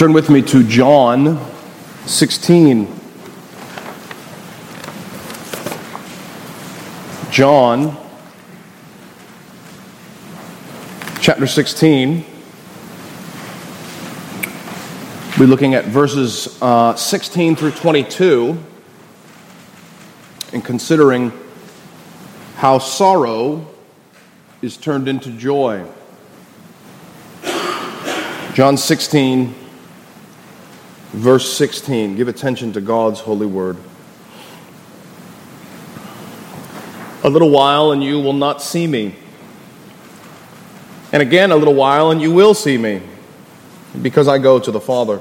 Turn with me to John 16. John chapter 16. We're looking at verses uh, 16 through 22 and considering how sorrow is turned into joy. John 16, verse 16. Give attention to God's holy word. A little while and you will not see me. And again, a little while and you will see me, because I go to the Father.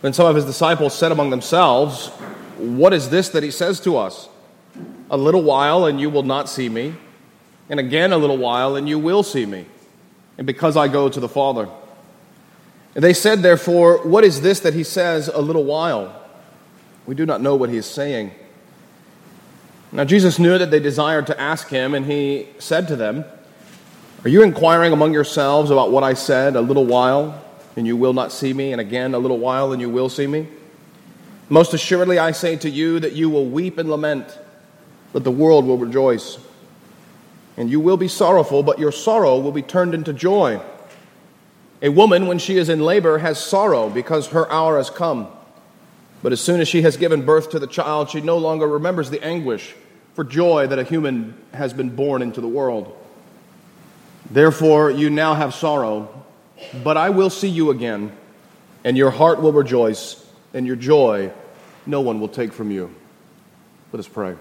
Then some of his disciples said among themselves, What is this that he says to us? A little while and you will not see me, and again a little while and you will see me, and because I go to the Father. They said, therefore, What is this that he says, a little while? We do not know what he is saying. Now, Jesus knew that they desired to ask him, and he said to them, Are you inquiring among yourselves about what I said, a little while, and you will not see me, and again a little while, and you will see me? Most assuredly, I say to you that you will weep and lament, but the world will rejoice. And you will be sorrowful, but your sorrow will be turned into joy. A woman, when she is in labor, has sorrow because her hour has come. But as soon as she has given birth to the child, she no longer remembers the anguish for joy that a human has been born into the world. Therefore, you now have sorrow, but I will see you again, and your heart will rejoice, and your joy no one will take from you. Let us pray.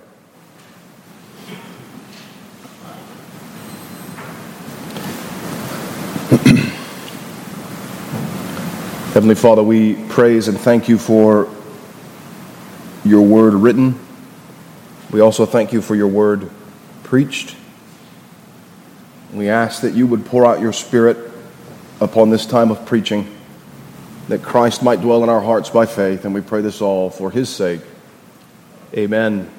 Heavenly Father, we praise and thank you for your word written. We also thank you for your word preached. We ask that you would pour out your spirit upon this time of preaching, that Christ might dwell in our hearts by faith, and we pray this all for his sake. Amen.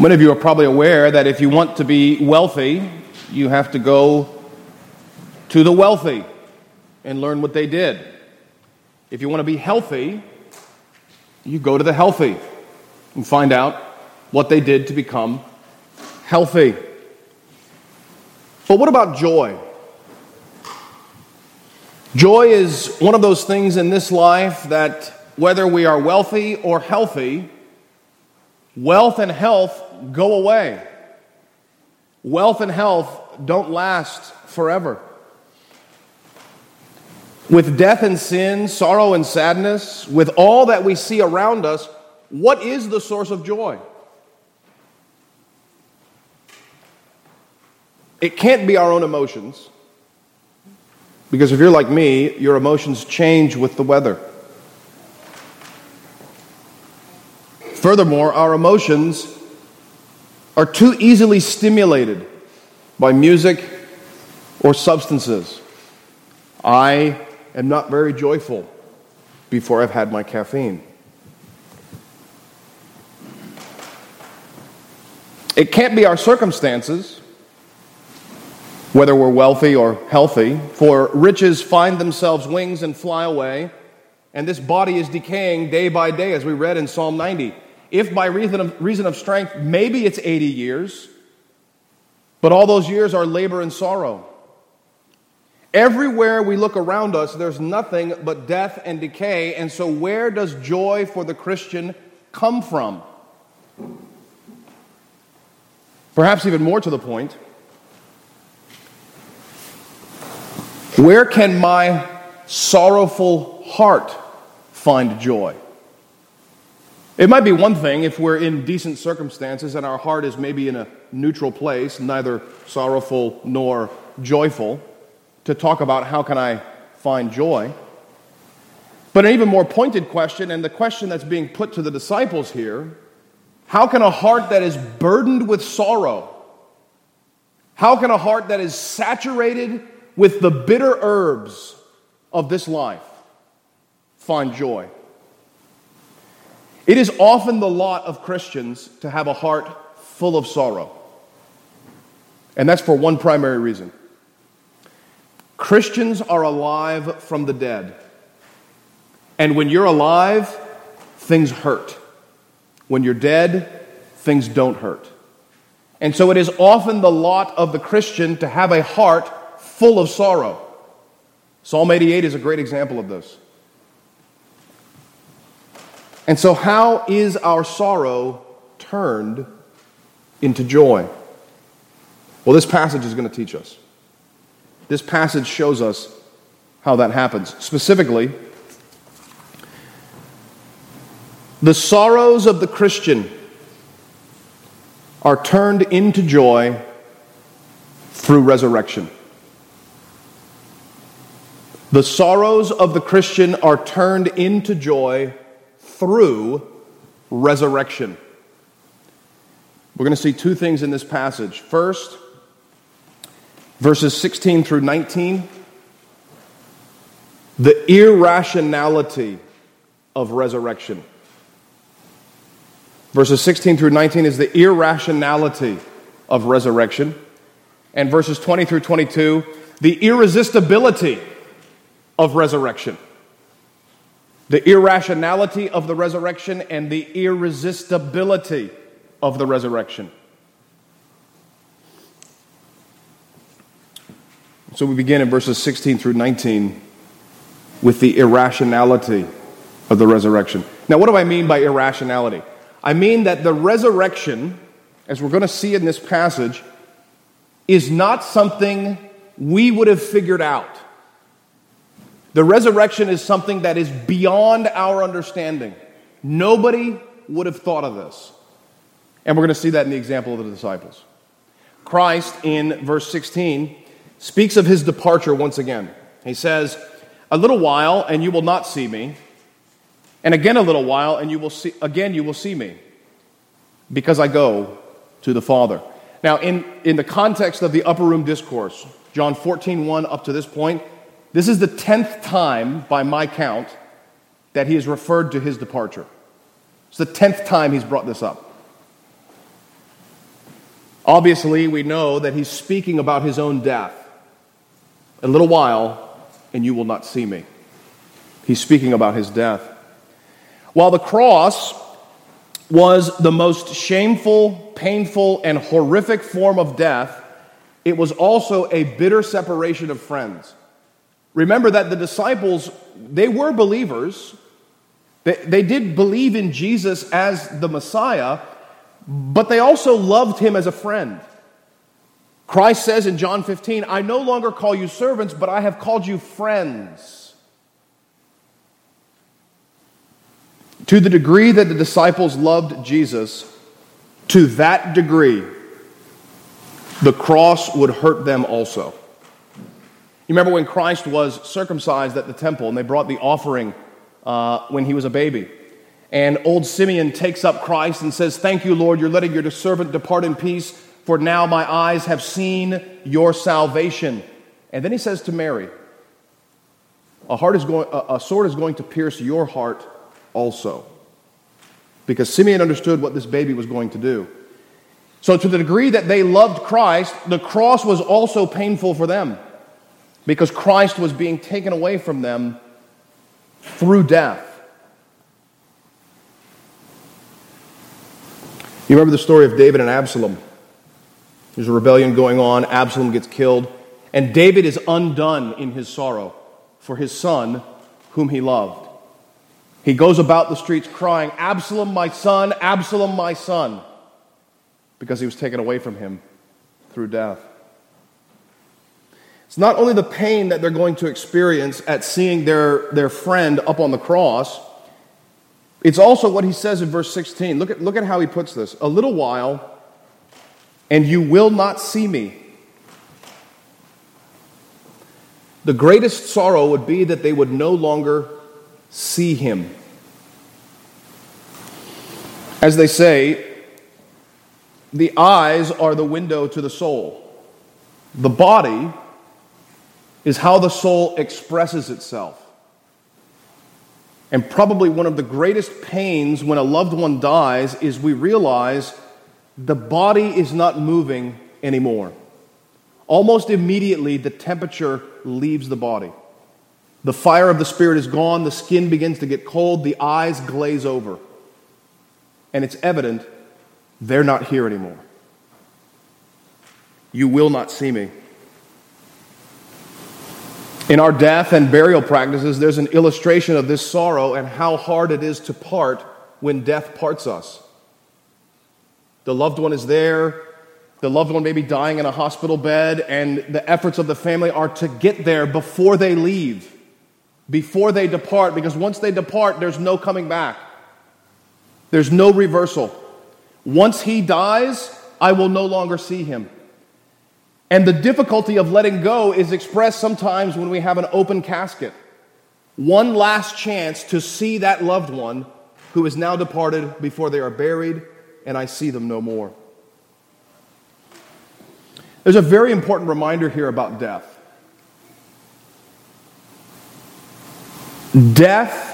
Many of you are probably aware that if you want to be wealthy, you have to go to the wealthy and learn what they did. If you want to be healthy, you go to the healthy and find out what they did to become healthy. But what about joy? Joy is one of those things in this life that whether we are wealthy or healthy, wealth and health go away. Wealth and health don't last forever. With death and sin, sorrow and sadness, with all that we see around us, what is the source of joy? It can't be our own emotions. Because if you're like me, your emotions change with the weather. Furthermore, our emotions are too easily stimulated by music or substances. I am not very joyful before I've had my caffeine. It can't be our circumstances, whether we're wealthy or healthy, for riches find themselves wings and fly away, and this body is decaying day by day, as we read in Psalm 90. If by reason of, reason of strength, maybe it's 80 years, but all those years are labor and sorrow. Everywhere we look around us, there's nothing but death and decay. And so, where does joy for the Christian come from? Perhaps even more to the point, where can my sorrowful heart find joy? It might be one thing if we're in decent circumstances and our heart is maybe in a neutral place, neither sorrowful nor joyful to talk about how can I find joy. But an even more pointed question, and the question that's being put to the disciples here how can a heart that is burdened with sorrow, how can a heart that is saturated with the bitter herbs of this life find joy? It is often the lot of Christians to have a heart full of sorrow. And that's for one primary reason Christians are alive from the dead. And when you're alive, things hurt. When you're dead, things don't hurt. And so it is often the lot of the Christian to have a heart full of sorrow. Psalm 88 is a great example of this. And so, how is our sorrow turned into joy? Well, this passage is going to teach us. This passage shows us how that happens. Specifically, the sorrows of the Christian are turned into joy through resurrection. The sorrows of the Christian are turned into joy through resurrection. We're going to see two things in this passage. First, verses 16 through 19, the irrationality of resurrection. Verses 16 through 19 is the irrationality of resurrection. And verses 20 through 22, the irresistibility of resurrection. The irrationality of the resurrection and the irresistibility of the resurrection. So we begin in verses 16 through 19 with the irrationality of the resurrection. Now, what do I mean by irrationality? I mean that the resurrection, as we're going to see in this passage, is not something we would have figured out. The resurrection is something that is beyond our understanding. Nobody would have thought of this. And we're going to see that in the example of the disciples. Christ, in verse 16, speaks of his departure once again. He says, A little while, and you will not see me. And again a little while, and you will see, again you will see me, because I go to the Father. Now, in, in the context of the upper room discourse, John 14, 1 up to this point, this is the tenth time, by my count, that he has referred to his departure. It's the tenth time he's brought this up. Obviously, we know that he's speaking about his own death. A little while, and you will not see me. He's speaking about his death. While the cross was the most shameful, painful, and horrific form of death, it was also a bitter separation of friends. Remember that the disciples, they were believers. They, they did believe in Jesus as the Messiah, but they also loved him as a friend. Christ says in John 15, I no longer call you servants, but I have called you friends. To the degree that the disciples loved Jesus, to that degree, the cross would hurt them also. You remember when Christ was circumcised at the temple and they brought the offering uh, when he was a baby. And old Simeon takes up Christ and says, Thank you, Lord, you're letting your servant depart in peace, for now my eyes have seen your salvation. And then he says to Mary, A, heart is going, a sword is going to pierce your heart also. Because Simeon understood what this baby was going to do. So, to the degree that they loved Christ, the cross was also painful for them because Christ was being taken away from them through death. You remember the story of David and Absalom? There's a rebellion going on, Absalom gets killed, and David is undone in his sorrow for his son whom he loved. He goes about the streets crying, Absalom, my son, Absalom, my son, because he was taken away from him through death. It's not only the pain that they're going to experience at seeing their, their friend up on the cross, it's also what he says in verse 16. Look at, look at how he puts this. A little while, and you will not see me. The greatest sorrow would be that they would no longer see him. As they say, the eyes are the window to the soul. The body is how the soul expresses itself. And probably one of the greatest pains when a loved one dies is we realize the body is not moving anymore. almost immediately the temperature leaves the body. The fire of the Spirit is gone, the skin begins to get cold, the eyes glaze over. And it's evident they're not here anymore. You will not see me. In our death and burial practices, there's an illustration of this sorrow and how hard it is to part when death parts us. The loved one is there, the loved one may be dying in a hospital bed, and the efforts of the family are to get there before they leave, before they depart, because once they depart, there's no coming back. There's no reversal. Once he dies, I will no longer see him. And the difficulty of letting go is expressed sometimes when we have an open casket. One last chance to see that loved one who is now departed before they are buried, and I see them no more. There's a very important reminder here about death. Death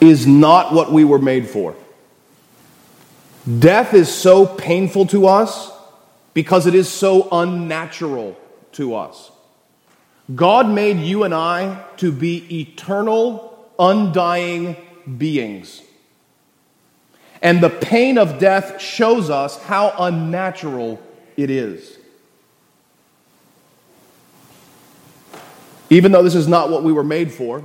is not what we were made for. Death is so painful to us because it is so unnatural to us. God made you and I to be eternal, undying beings. And the pain of death shows us how unnatural it is. Even though this is not what we were made for,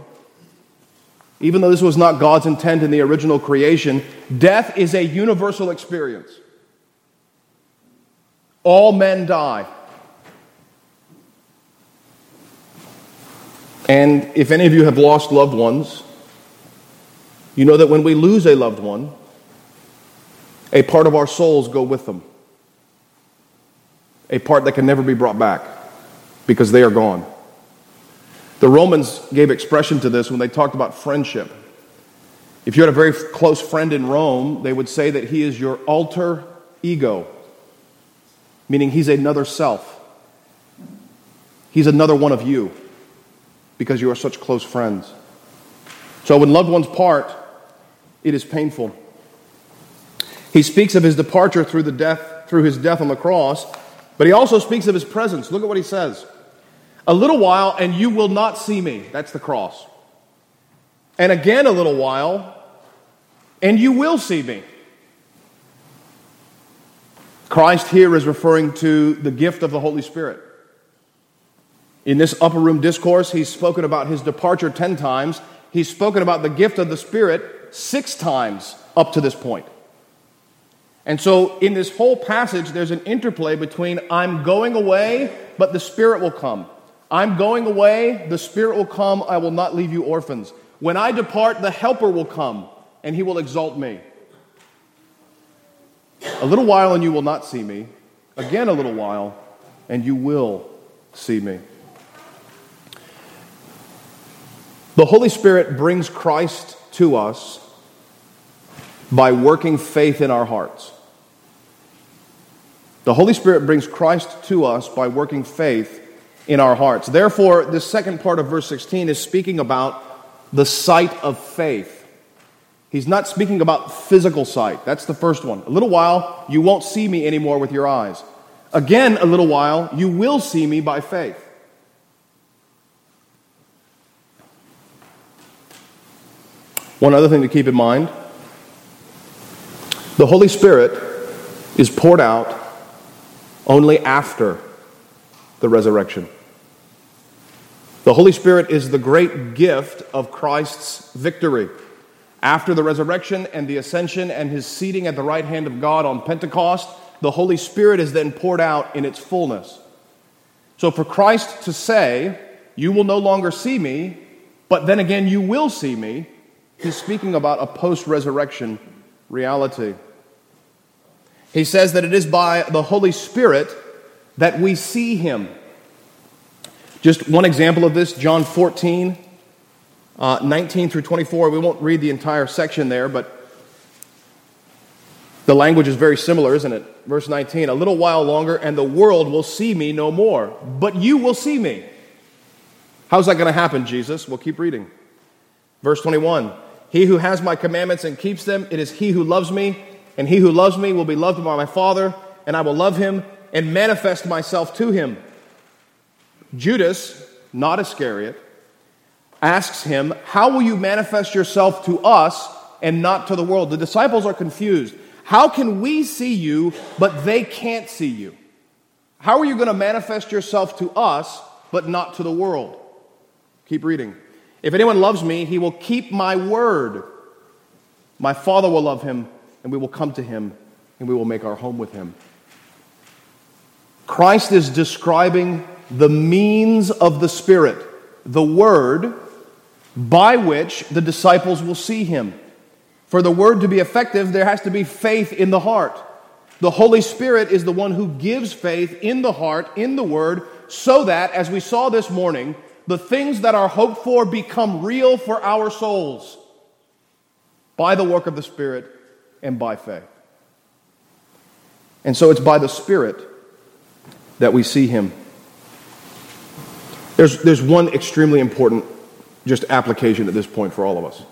even though this was not God's intent in the original creation, death is a universal experience. All men die. And if any of you have lost loved ones, you know that when we lose a loved one, a part of our souls go with them. A part that can never be brought back because they are gone. The Romans gave expression to this when they talked about friendship. If you had a very close friend in Rome, they would say that he is your alter ego meaning he's another self. He's another one of you because you are such close friends. So when loved ones part, it is painful. He speaks of his departure through the death through his death on the cross, but he also speaks of his presence. Look at what he says. A little while and you will not see me. That's the cross. And again a little while and you will see me. Christ here is referring to the gift of the Holy Spirit. In this upper room discourse, he's spoken about his departure 10 times. He's spoken about the gift of the Spirit six times up to this point. And so, in this whole passage, there's an interplay between I'm going away, but the Spirit will come. I'm going away, the Spirit will come, I will not leave you orphans. When I depart, the Helper will come, and he will exalt me. A little while and you will not see me. Again, a little while and you will see me. The Holy Spirit brings Christ to us by working faith in our hearts. The Holy Spirit brings Christ to us by working faith in our hearts. Therefore, this second part of verse 16 is speaking about the sight of faith. He's not speaking about physical sight. That's the first one. A little while, you won't see me anymore with your eyes. Again, a little while, you will see me by faith. One other thing to keep in mind the Holy Spirit is poured out only after the resurrection. The Holy Spirit is the great gift of Christ's victory. After the resurrection and the ascension and his seating at the right hand of God on Pentecost, the Holy Spirit is then poured out in its fullness. So for Christ to say, You will no longer see me, but then again you will see me, he's speaking about a post resurrection reality. He says that it is by the Holy Spirit that we see him. Just one example of this, John 14, uh, 19 through 24. We won't read the entire section there, but the language is very similar, isn't it? Verse 19 A little while longer, and the world will see me no more, but you will see me. How's that going to happen, Jesus? We'll keep reading. Verse 21 He who has my commandments and keeps them, it is he who loves me, and he who loves me will be loved by my Father, and I will love him, and manifest myself to him. Judas, not Iscariot, asks him, How will you manifest yourself to us and not to the world? The disciples are confused. How can we see you, but they can't see you? How are you going to manifest yourself to us, but not to the world? Keep reading. If anyone loves me, he will keep my word. My Father will love him, and we will come to him, and we will make our home with him. Christ is describing the means of the Spirit, the Word, by which the disciples will see Him. For the Word to be effective, there has to be faith in the heart. The Holy Spirit is the one who gives faith in the heart, in the Word, so that, as we saw this morning, the things that are hoped for become real for our souls by the work of the Spirit and by faith. And so it's by the Spirit that we see Him. There's, there's one extremely important just application at this point for all of us.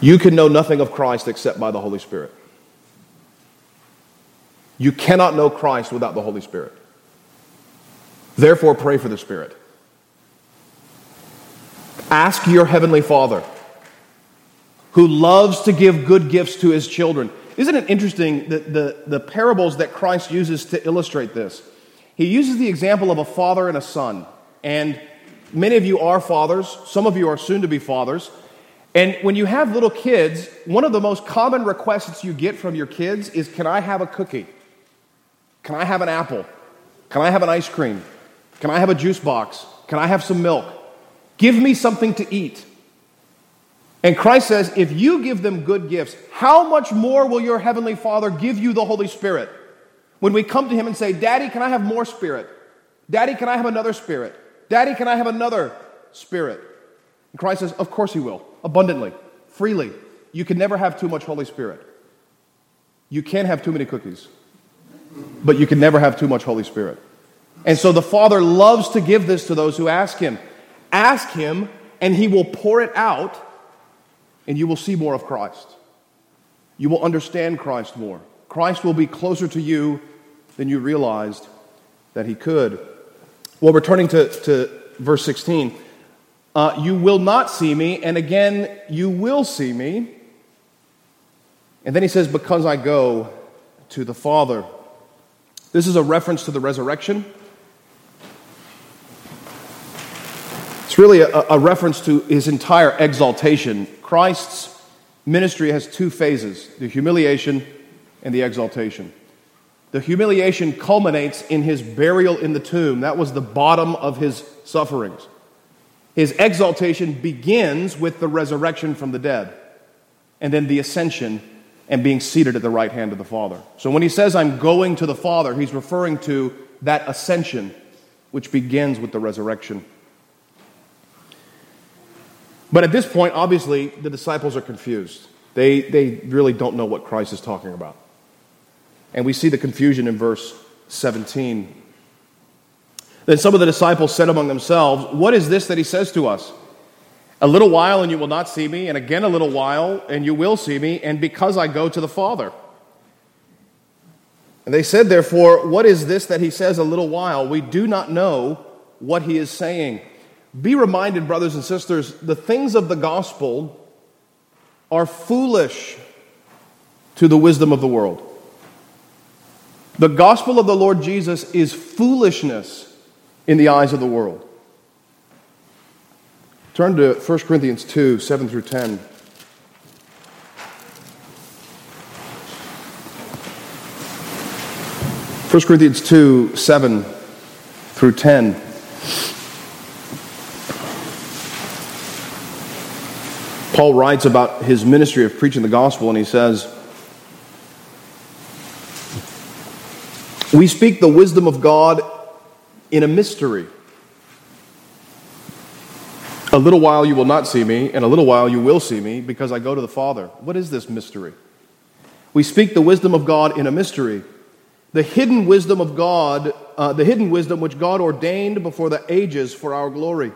You can know nothing of Christ except by the Holy Spirit. You cannot know Christ without the Holy Spirit. Therefore, pray for the Spirit. Ask your Heavenly Father, who loves to give good gifts to His children. Isn't it interesting that the, the parables that Christ uses to illustrate this? He uses the example of a father and a son. And many of you are fathers, some of you are soon to be fathers. And when you have little kids, one of the most common requests you get from your kids is Can I have a cookie? Can I have an apple? Can I have an ice cream? Can I have a juice box? Can I have some milk? Give me something to eat. And Christ says, if you give them good gifts, how much more will your heavenly Father give you the Holy Spirit? When we come to Him and say, Daddy, can I have more Spirit? Daddy, can I have another Spirit? Daddy, can I have another Spirit? And Christ says, Of course He will, abundantly, freely. You can never have too much Holy Spirit. You can't have too many cookies but you can never have too much Holy Spirit. And so the Father loves to give this to those who ask Him. Ask Him, and He will pour it out, and you will see more of Christ. You will understand Christ more. Christ will be closer to you than you realized that He could. Well, returning to, to verse 16, uh, you will not see me, and again, you will see me. And then he says, Because I go to the Father. This is a reference to the resurrection. It's really a, a, reference to his entire exaltation. Christ's ministry has two phases the humiliation and the exaltation. The humiliation culminates in his burial in the tomb. That was the bottom of his sufferings. His exaltation begins with the resurrection from the dead, and then the ascension and being seated at the right hand of the Father. So when he says, I'm going to the Father, he's referring to that ascension, which begins with the resurrection. But at this point, obviously, the disciples are confused. They, they really don't know what Christ is talking about. And we see the confusion in verse 17. Then some of the disciples said among themselves, What is this that he says to us? A little while and you will not see me, and again a little while and you will see me, and because I go to the Father. And they said, therefore, What is this that he says a little while? We do not know what he is saying. Be reminded, brothers and sisters, the things of the gospel are foolish to the wisdom of the world. The gospel of the Lord Jesus is foolishness in the eyes of the world. Turn to 1 Corinthians 2 7 through 10. First Corinthians 2 7 through 10. Paul writes about his ministry of preaching the gospel, and he says, We speak the wisdom of God in a mystery a little while you will not see me, and a little while you will see me, because I go to the Father. What is this mystery? We speak the wisdom of God in a mystery. The hidden wisdom of God, uh, the hidden wisdom which God ordained before the ages for our glory,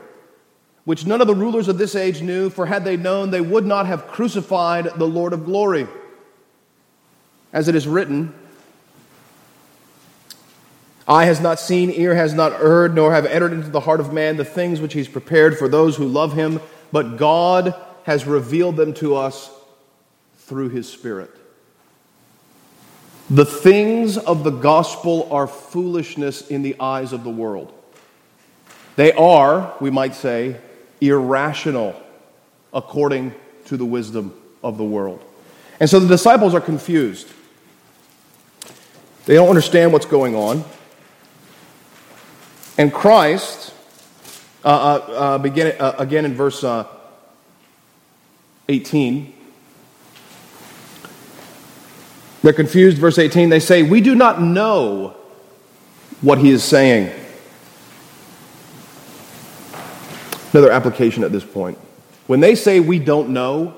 which none of the rulers of this age knew, for had they known, they would not have crucified the Lord of glory. As it is written, Eye has not seen, ear has not heard, nor have entered into the heart of man the things which he's prepared for those who love him, but God has revealed them to us through his Spirit. The things of the gospel are foolishness in the eyes of the world. They are, we might say, irrational according to the wisdom of the world. And so the disciples are confused. They don't understand what's going on. And Christ, uh, uh, uh, begin, uh, again in verse uh, 18, they're confused. Verse 18, they say, We do not know what he is saying. Another application at this point. When they say we don't know,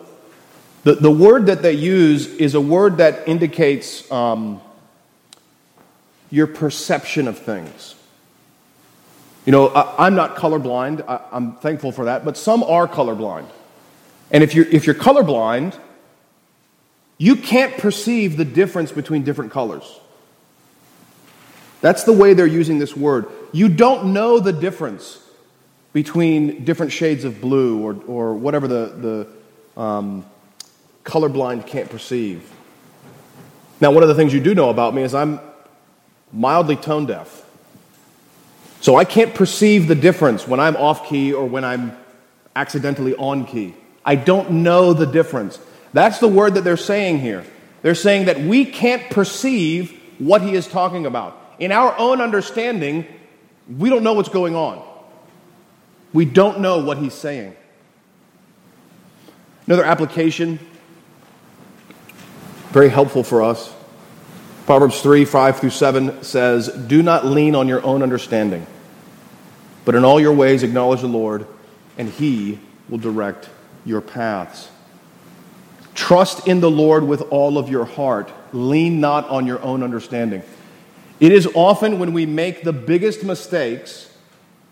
the, the word that they use is a word that indicates um, your perception of things. You know, I, am not colorblind. I, I'm thankful for that, but some are colorblind. And if you're, if you're colorblind, you can't perceive the difference between different colors. That's the way they're using this word. You don't know the difference between different shades of blue or, or whatever the, the um, colorblind can't perceive. Now, one of the things you do know about me is I'm mildly tone deaf. So I can't perceive the difference when I'm off key or when I'm accidentally on key. I don't know the difference. That's the word that they're saying here. They're saying that we can't perceive what he is talking about. In our own understanding, we don't know what's going on. We don't know what he's saying. Another application, very helpful for us. Proverbs 3 5 through 7 says, Do not lean on your own understanding. But in all your ways, acknowledge the Lord, and He will direct your paths. Trust in the Lord with all of your heart. Lean not on your own understanding. It is often when we make the biggest mistakes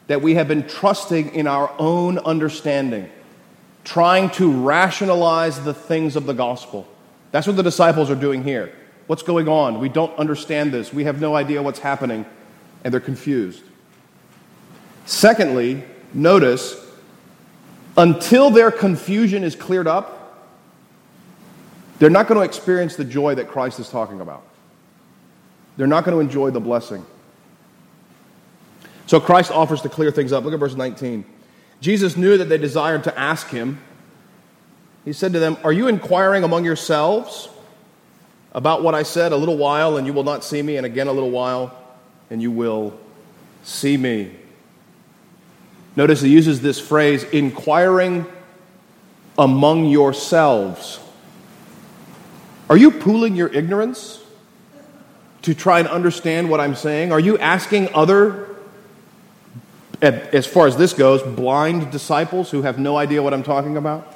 that we have been trusting in our own understanding, trying to rationalize the things of the gospel. That's what the disciples are doing here. What's going on? We don't understand this. We have no idea what's happening, and they're confused. Secondly, notice, until their confusion is cleared up, they're not going to experience the joy that Christ is talking about. They're not going to enjoy the blessing. So Christ offers to clear things up. Look at verse 19. Jesus knew that they desired to ask him. He said to them, Are you inquiring among yourselves about what I said a little while and you will not see me, and again a little while and you will see me? Notice he uses this phrase, inquiring among yourselves. Are you pooling your ignorance to try and understand what I'm saying? Are you asking other, as far as this goes, blind disciples who have no idea what I'm talking about?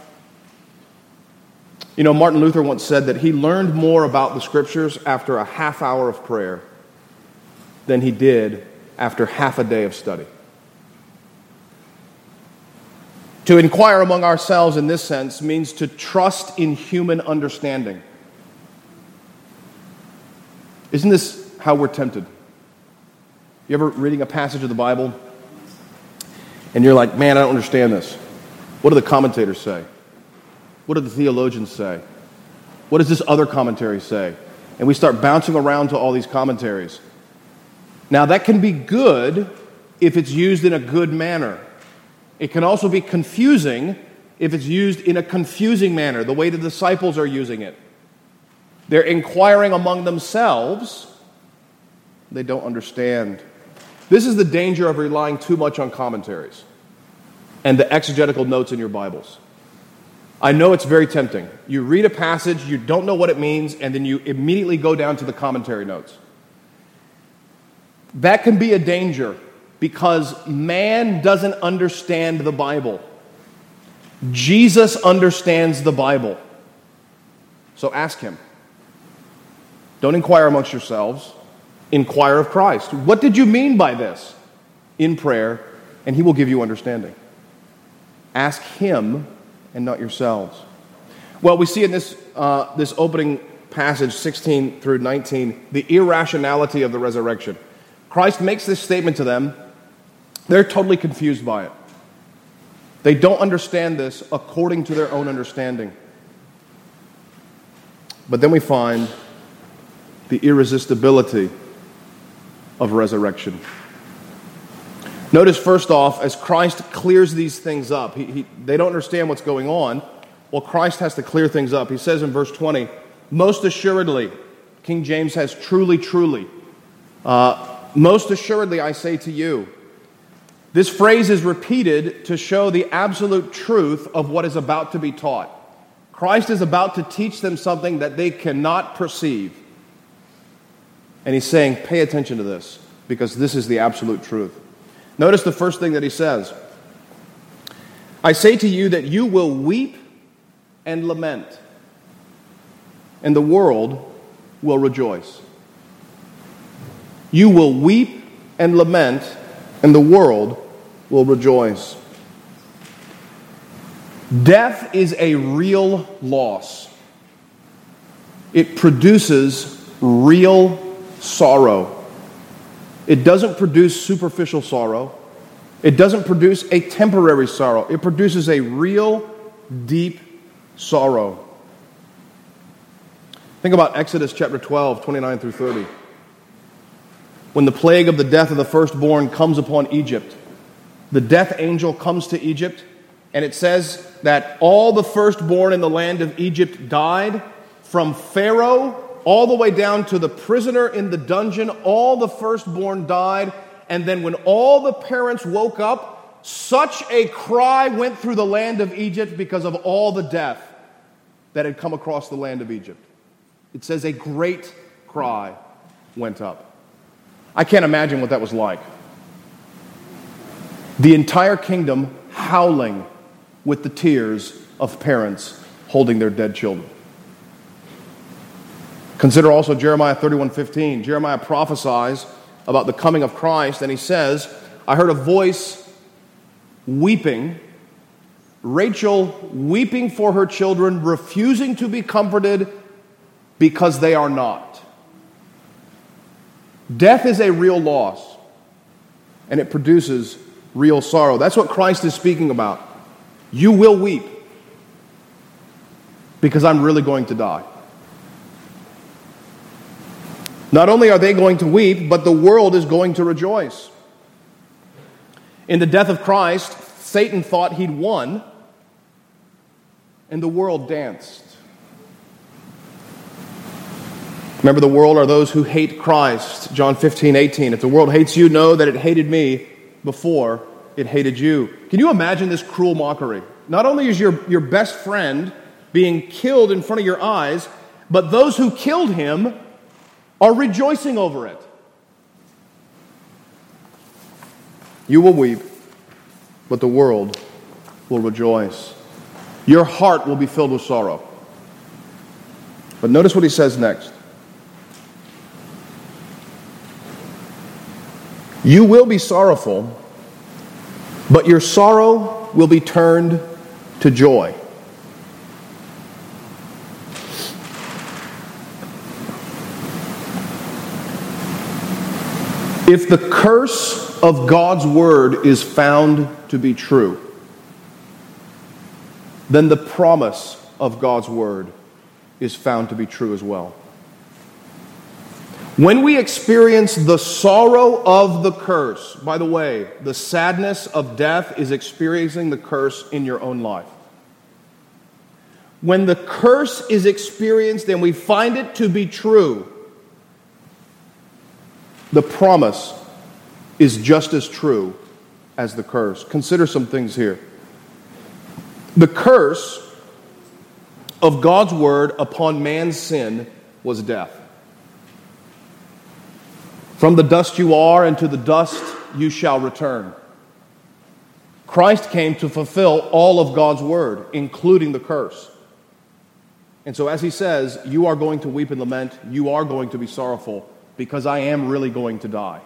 You know, Martin Luther once said that he learned more about the scriptures after a half hour of prayer than he did after half a day of study. To inquire among ourselves in this sense means to trust in human understanding. Isn't this how we're tempted? You ever reading a passage of the Bible and you're like, man, I don't understand this. What do the commentators say? What do the theologians say? What does this other commentary say? And we start bouncing around to all these commentaries. Now, that can be good if it's used in a good manner. It can also be confusing if it's used in a confusing manner, the way the disciples are using it. They're inquiring among themselves, they don't understand. This is the danger of relying too much on commentaries and the exegetical notes in your Bibles. I know it's very tempting. You read a passage, you don't know what it means, and then you immediately go down to the commentary notes. That can be a danger because man doesn't understand the Bible. Jesus understands the Bible. So ask him. Don't inquire amongst yourselves, inquire of Christ. What did you mean by this? In prayer, and he will give you understanding. Ask him and not yourselves. Well, we see in this, uh, this opening passage, 16 through 19, the irrationality of the resurrection. Christ makes this statement to them. They're totally confused by it. They don't understand this according to their own understanding. But then we find the irresistibility of resurrection. Notice, first off, as Christ clears these things up, he, he, they don't understand what's going on. Well, Christ has to clear things up. He says in verse 20, Most assuredly, King James has truly, truly. Uh, most assuredly, I say to you. This phrase is repeated to show the absolute truth of what is about to be taught. Christ is about to teach them something that they cannot perceive. And he's saying, pay attention to this because this is the absolute truth. Notice the first thing that he says I say to you that you will weep and lament, and the world will rejoice. You will weep and lament, and the world will rejoice. Death is a real loss. It produces real sorrow. It doesn't produce superficial sorrow. It doesn't produce a temporary sorrow. It produces a real, deep sorrow. Think about Exodus chapter 12, 29 through 30. When the plague of the death of the firstborn comes upon Egypt, the death angel comes to Egypt, and it says that all the firstborn in the land of Egypt died from Pharaoh all the way down to the prisoner in the dungeon. All the firstborn died. And then when all the parents woke up, such a cry went through the land of Egypt because of all the death that had come across the land of Egypt. It says a great cry went up. I can't imagine what that was like. The entire kingdom howling with the tears of parents holding their dead children. Consider also Jeremiah 31:15. Jeremiah prophesies about the coming of Christ and he says, I heard a voice weeping, Rachel weeping for her children, refusing to be comforted because they are not. Death is a real loss and it produces real sorrow. That's what Christ is speaking about. You will weep because I'm really going to die. Not only are they going to weep, but the world is going to rejoice. In the death of Christ, Satan thought he'd won, and the world danced. Remember, the world are those who hate Christ. John 15, 18. If the world hates you, know that it hated me before it hated you. Can you imagine this cruel mockery? Not only is your, your best friend being killed in front of your eyes, but those who killed him are rejoicing over it. You will weep, but the world will rejoice. Your heart will be filled with sorrow. But notice what he says next. You will be sorrowful, but your sorrow will be turned to joy. If the curse of God's word is found to be true, then the promise of God's word is found to be true as well. When we experience the sorrow of the curse, by the way, the sadness of death is experiencing the curse in your own life. When the curse is experienced and we find it to be true, the promise is just as true as the curse. Consider some things here. The curse of God's word upon man's sin was death. From the dust you are, and to the dust you shall return. Christ came to fulfill all of God's word, including the curse. And so, as he says, you are going to weep and lament, you are going to be sorrowful because I am really going to die.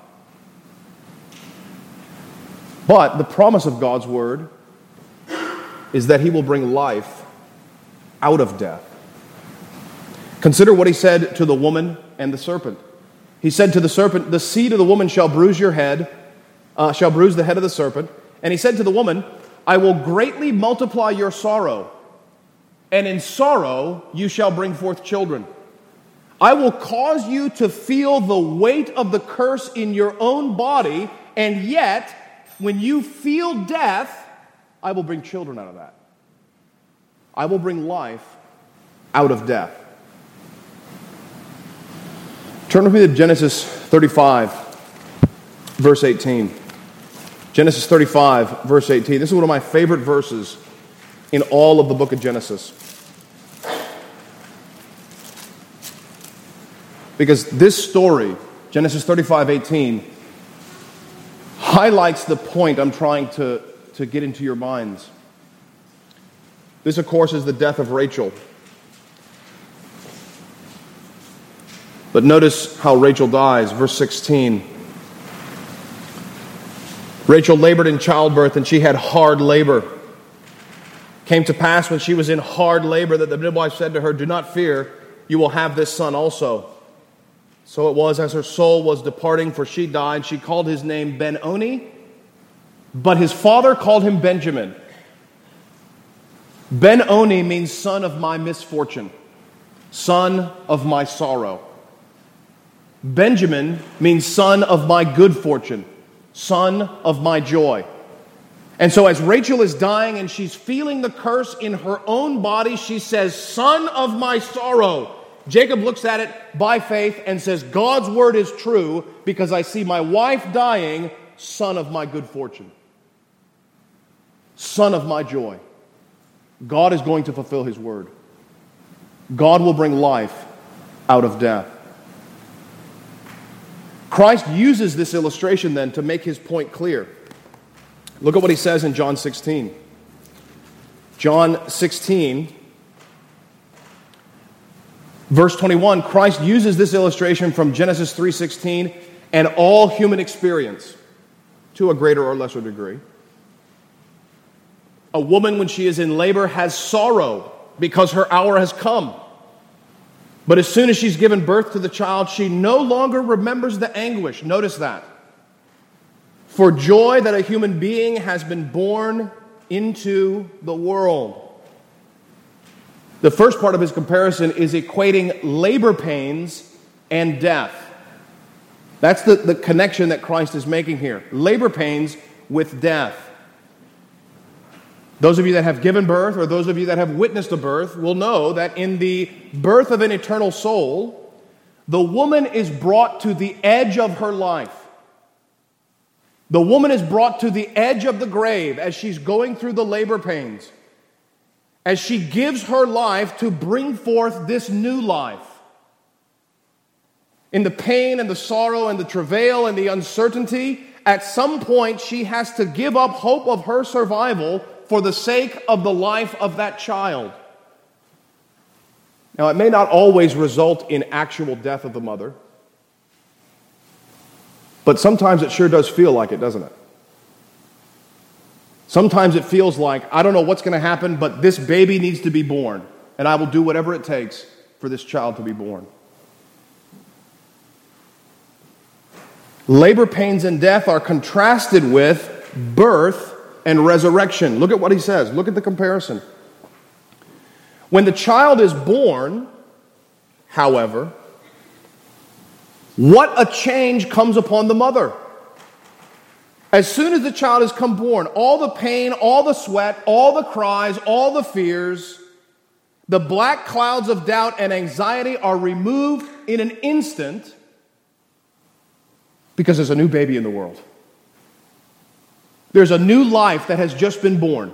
But the promise of God's word is that he will bring life out of death. Consider what he said to the woman and the serpent. He said to the serpent, The seed of the woman shall bruise your head, uh, shall bruise the head of the serpent. And he said to the woman, I will greatly multiply your sorrow, and in sorrow you shall bring forth children. I will cause you to feel the weight of the curse in your own body, and yet, when you feel death, I will bring children out of that. I will bring life out of death. Turn with me to Genesis 35, verse 18. Genesis 35, verse 18. This is one of my favorite verses in all of the book of Genesis. Because this story, Genesis 35, 18, highlights the point I'm trying to, to get into your minds. This, of course, is the death of Rachel. But notice how Rachel dies, verse 16. Rachel labored in childbirth and she had hard labor. Came to pass when she was in hard labor that the midwife said to her, Do not fear, you will have this son also. So it was as her soul was departing, for she died, she called his name Ben Oni, but his father called him Benjamin. Ben Oni means son of my misfortune, son of my sorrow. Benjamin means son of my good fortune, son of my joy. And so, as Rachel is dying and she's feeling the curse in her own body, she says, Son of my sorrow. Jacob looks at it by faith and says, God's word is true because I see my wife dying, son of my good fortune, son of my joy. God is going to fulfill his word. God will bring life out of death. Christ uses this illustration then to make his point clear. Look at what he says in John 16. John 16, verse 21, Christ uses this illustration from Genesis 3:16 and all human experience to a greater or lesser degree. A woman, when she is in labor, has sorrow because her hour has come. But as soon as she's given birth to the child, she no longer remembers the anguish. Notice that. For joy that a human being has been born into the world. The first part of his comparison is equating labor pains and death. That's the, the connection that Christ is making here labor pains with death. Those of you that have given birth or those of you that have witnessed a birth will know that in the birth of an eternal soul, the woman is brought to the edge of her life. The woman is brought to the edge of the grave as she's going through the labor pains, as she gives her life to bring forth this new life. In the pain and the sorrow and the travail and the uncertainty, at some point she has to give up hope of her survival for the sake of the life of that child. Now, it may not always result in actual death of the mother, but sometimes it sure does feel like it, doesn't it? Sometimes it feels like, I don't know what's going to happen, but this baby needs to be born, and I will do whatever it takes for this child to be born. Labor pains and death are contrasted with birth and resurrection. Look at what he says. Look at the comparison. When the child is born, however, what a change comes upon the mother. As soon as the child has come born, all the pain, all the sweat, all the cries, all the fears, the black clouds of doubt and anxiety are removed in an instant because there's a new baby in the world. There's a new life that has just been born.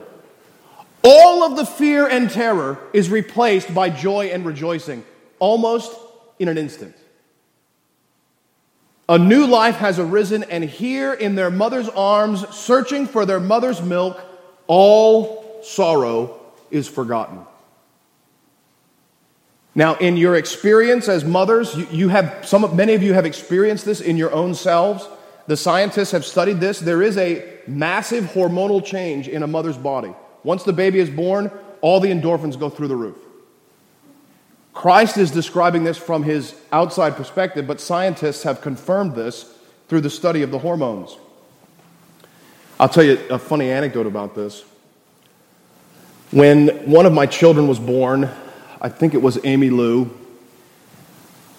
All of the fear and terror is replaced by joy and rejoicing almost in an instant. A new life has arisen, and here in their mother's arms, searching for their mother's milk, all sorrow is forgotten. Now, in your experience as mothers, you, you have some, many of you have experienced this in your own selves. The scientists have studied this. There is a massive hormonal change in a mother's body. Once the baby is born, all the endorphins go through the roof. Christ is describing this from his outside perspective, but scientists have confirmed this through the study of the hormones. I'll tell you a funny anecdote about this. When one of my children was born, I think it was Amy Lou,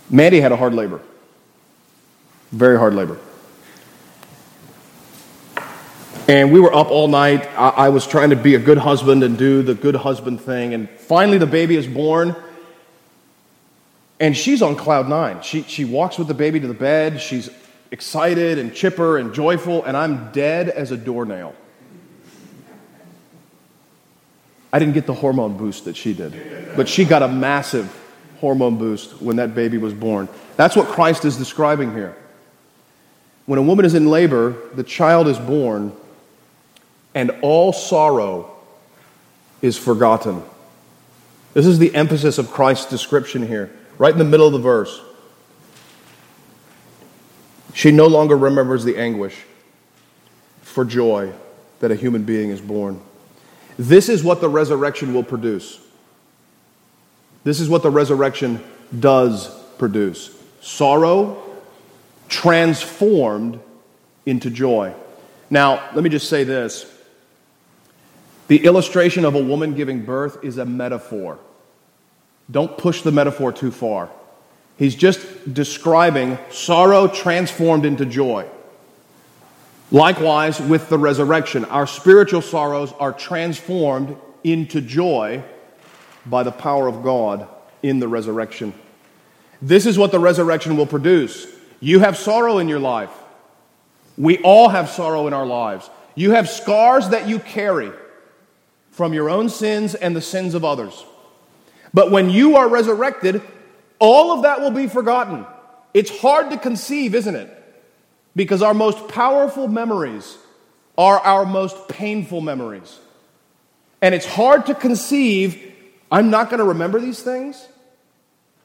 Mandy had a hard labor. Very hard labor. And we were up all night. I, was trying to be a good husband and do the good husband thing. And finally, the baby is born. And she's on cloud nine. She, she walks with the baby to the bed. She's excited and chipper and joyful. And I'm dead as a doornail. I didn't get the hormone boost that she did, but she got a massive hormone boost when that baby was born. That's what Christ is describing here. When a woman is in labor, the child is born, and all sorrow is forgotten. This is the emphasis of Christ's description here, right in the middle of the verse. She no longer remembers the anguish for joy that a human being is born. This is what the resurrection will produce. This is what the resurrection does produce sorrow transformed into joy. Now, let me just say this the illustration of a woman giving birth is a metaphor. Don't push the metaphor too far. He's just describing sorrow transformed into joy. Likewise, with the resurrection, our spiritual sorrows are transformed into joy by the power of God in the resurrection. This is what the resurrection will produce. You have sorrow in your life. We all have sorrow in our lives. You have scars that you carry from your own sins and the sins of others. But when you are resurrected, all of that will be forgotten. It's hard to conceive, isn't it? Because our most powerful memories are our most painful memories. And it's hard to conceive, I'm not going to remember these things.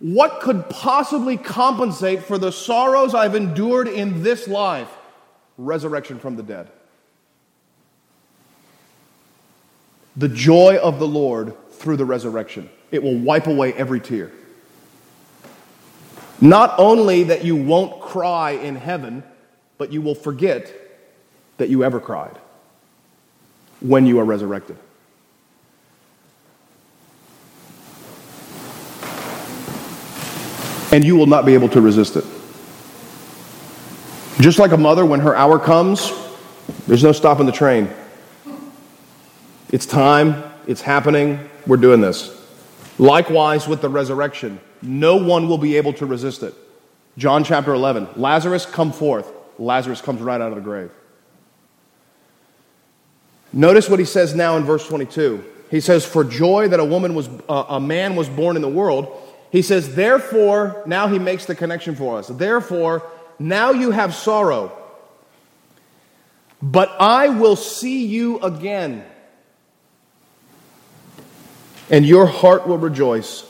What could possibly compensate for the sorrows I've endured in this life? Resurrection from the dead. The joy of the Lord through the resurrection. It will wipe away every tear. Not only that you won't cry in heaven, but you will forget that you ever cried when you are resurrected. And you will not be able to resist it. Just like a mother, when her hour comes, there's no stopping the train. It's time, it's happening, we're doing this. Likewise with the resurrection, no one will be able to resist it. John chapter 11 Lazarus, come forth. Lazarus comes right out of the grave. Notice what he says now in verse 22. He says, For joy that a woman was, uh, a man was born in the world, he says, Therefore, now he makes the connection for us. Therefore, now you have sorrow, but I will see you again, and your heart will rejoice,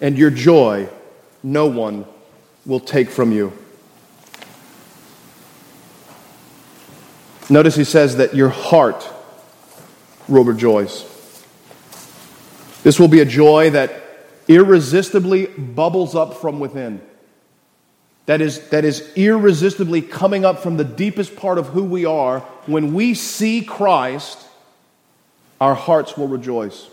and your joy no one will take from you. Notice he says that your heart will rejoice. This will be a joy that irresistibly bubbles up from within. That is, that is irresistibly coming up from the deepest part of who we are. When we see Christ, our hearts will rejoice.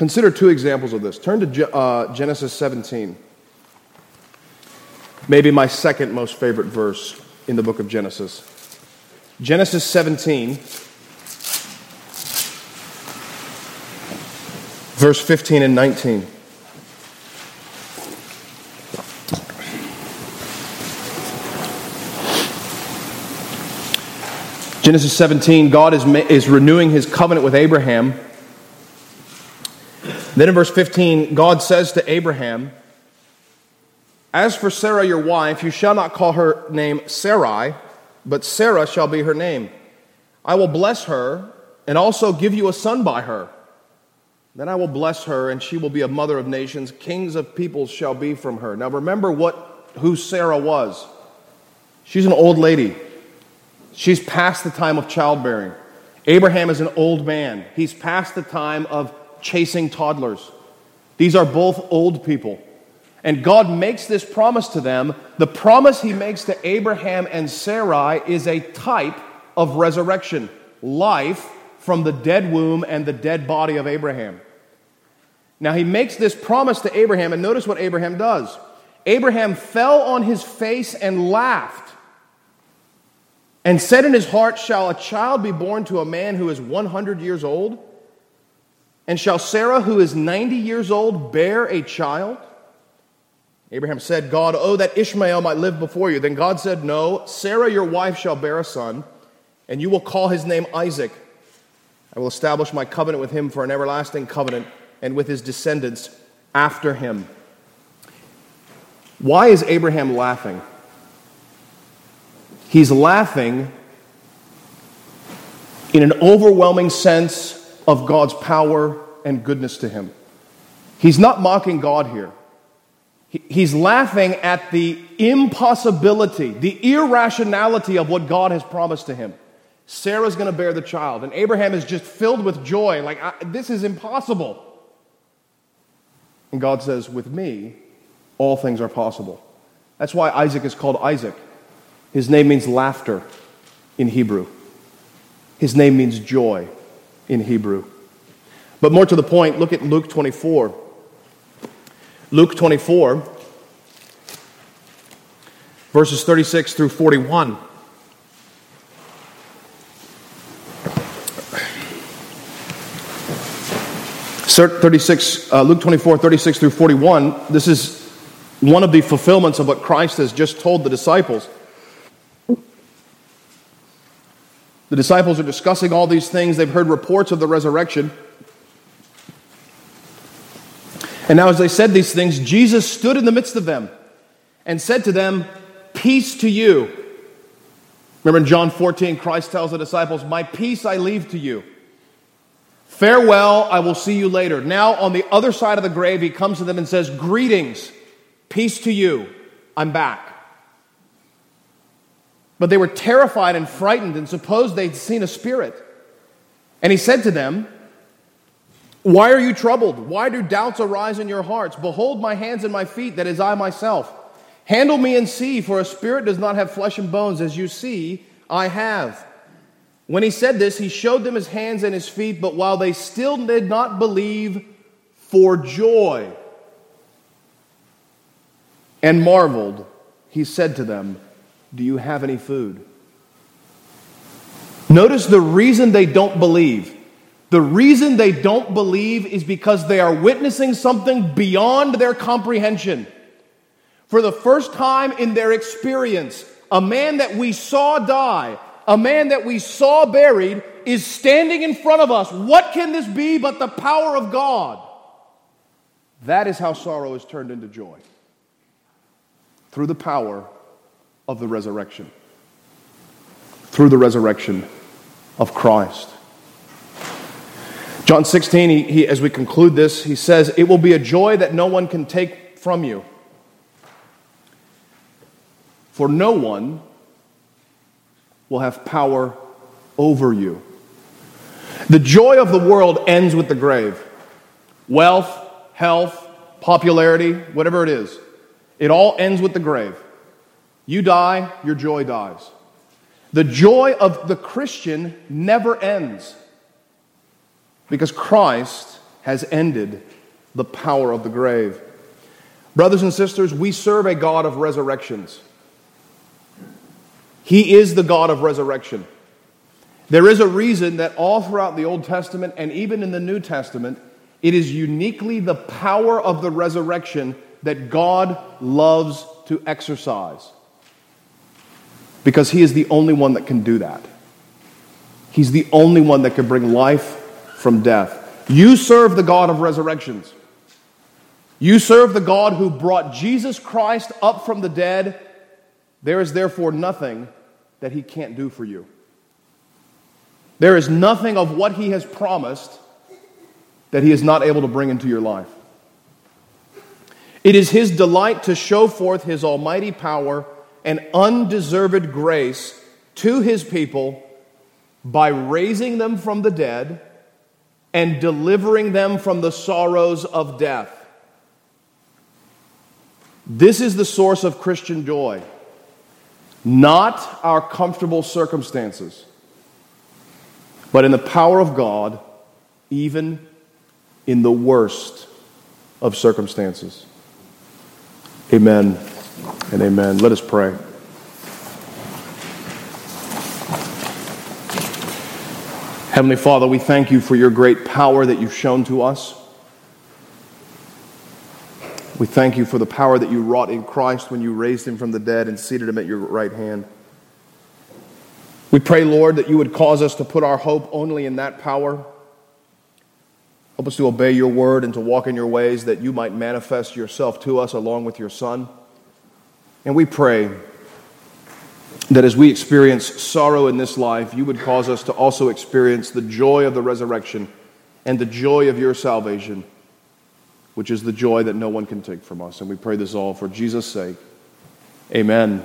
Consider two examples of this. Turn to uh, Genesis 17. Maybe my second most favorite verse in the book of Genesis. Genesis 17, verse 15 and 19. Genesis 17, God is, is renewing his covenant with Abraham. Then in verse 15, God says to Abraham, as for Sarah, your wife, you shall not call her name Sarai, but Sarah shall be her name. I will bless her and also give you a son by her. Then I will bless her, and she will be a mother of nations. Kings of peoples shall be from her. Now remember what, who Sarah was. She's an old lady. She's past the time of childbearing. Abraham is an old man. He's past the time of chasing toddlers. These are both old people. And God makes this promise to them. The promise he makes to Abraham and Sarai is a type of resurrection life from the dead womb and the dead body of Abraham. Now, he makes this promise to Abraham, and notice what Abraham does. Abraham fell on his face and laughed, and said in his heart, Shall a child be born to a man who is 100 years old? And shall Sarah, who is 90 years old, bear a child? Abraham said, God, oh, that Ishmael might live before you. Then God said, No, Sarah, your wife, shall bear a son, and you will call his name Isaac. I will establish my covenant with him for an everlasting covenant and with his descendants after him. Why is Abraham laughing? He's laughing in an overwhelming sense of God's power and goodness to him. He's not mocking God here. He's laughing at the impossibility, the irrationality of what God has promised to him. Sarah's going to bear the child. And Abraham is just filled with joy. Like, this is impossible. And God says, With me, all things are possible. That's why Isaac is called Isaac. His name means laughter in Hebrew, his name means joy in Hebrew. But more to the point, look at Luke 24. Luke 24, verses 36 through 41. 36, uh, Luke 24, 36 through 41, this is one of the fulfillments of what Christ has just told the disciples. The disciples are discussing all these things. They've heard reports of the resurrection. And now, as they said these things, Jesus stood in the midst of them and said to them, Peace to you. Remember in John 14, Christ tells the disciples, My peace I leave to you. Farewell, I will see you later. Now, on the other side of the grave, he comes to them and says, Greetings, peace to you, I'm back. But they were terrified and frightened and supposed they'd seen a spirit. And he said to them, Why are you troubled? Why do doubts arise in your hearts? Behold my hands and my feet, that is I myself. Handle me and see, for a spirit does not have flesh and bones, as you see, I have. When he said this, he showed them his hands and his feet, but while they still did not believe for joy and marveled, he said to them, Do you have any food? Notice the reason they don't believe. The reason they don't believe is because they are witnessing something beyond their comprehension. For the first time in their experience, a man that we saw die, a man that we saw buried, is standing in front of us. What can this be but the power of God? That is how sorrow is turned into joy through the power of the resurrection, through the resurrection of Christ. John 16, he, he, as we conclude this, he says, It will be a joy that no one can take from you. For no one will have power over you. The joy of the world ends with the grave. Wealth, health, popularity, whatever it is, it all ends with the grave. You die, your joy dies. The joy of the Christian never ends because Christ has ended the power of the grave. Brothers and sisters, we serve a God of resurrections. He is the God of resurrection. There is a reason that all throughout the Old Testament and even in the New Testament, it is uniquely the power of the resurrection that God loves to exercise. Because He is the only one that can do that. He's the only one that can bring life from death. You serve the God of resurrections. You serve the God who brought Jesus Christ up from the dead. There is therefore nothing that He can't do for you. There is nothing of what He has promised that He is not able to bring into your life. It is His delight to show forth His almighty power and undeserved grace to His people by raising them from the dead and delivering them from the sorrows of death. This is the source of Christian joy, not our comfortable circumstances, but in the power of God, even in the worst of circumstances. Amen and amen. Let us pray. Heavenly Father, we thank you for your great power that you've shown to us. We thank you for the power that you wrought in Christ when you raised him from the dead and seated him at your right hand. We pray, Lord, that you would cause us to put our hope only in that power. Help us to obey your word and to walk in your ways that you might manifest yourself to us along with your Son. And we pray that as we experience sorrow in this life, you would cause us to also experience the joy of the resurrection and the joy of your salvation, which is the joy that no one can take from us. And we pray this all for Jesus' sake. Amen.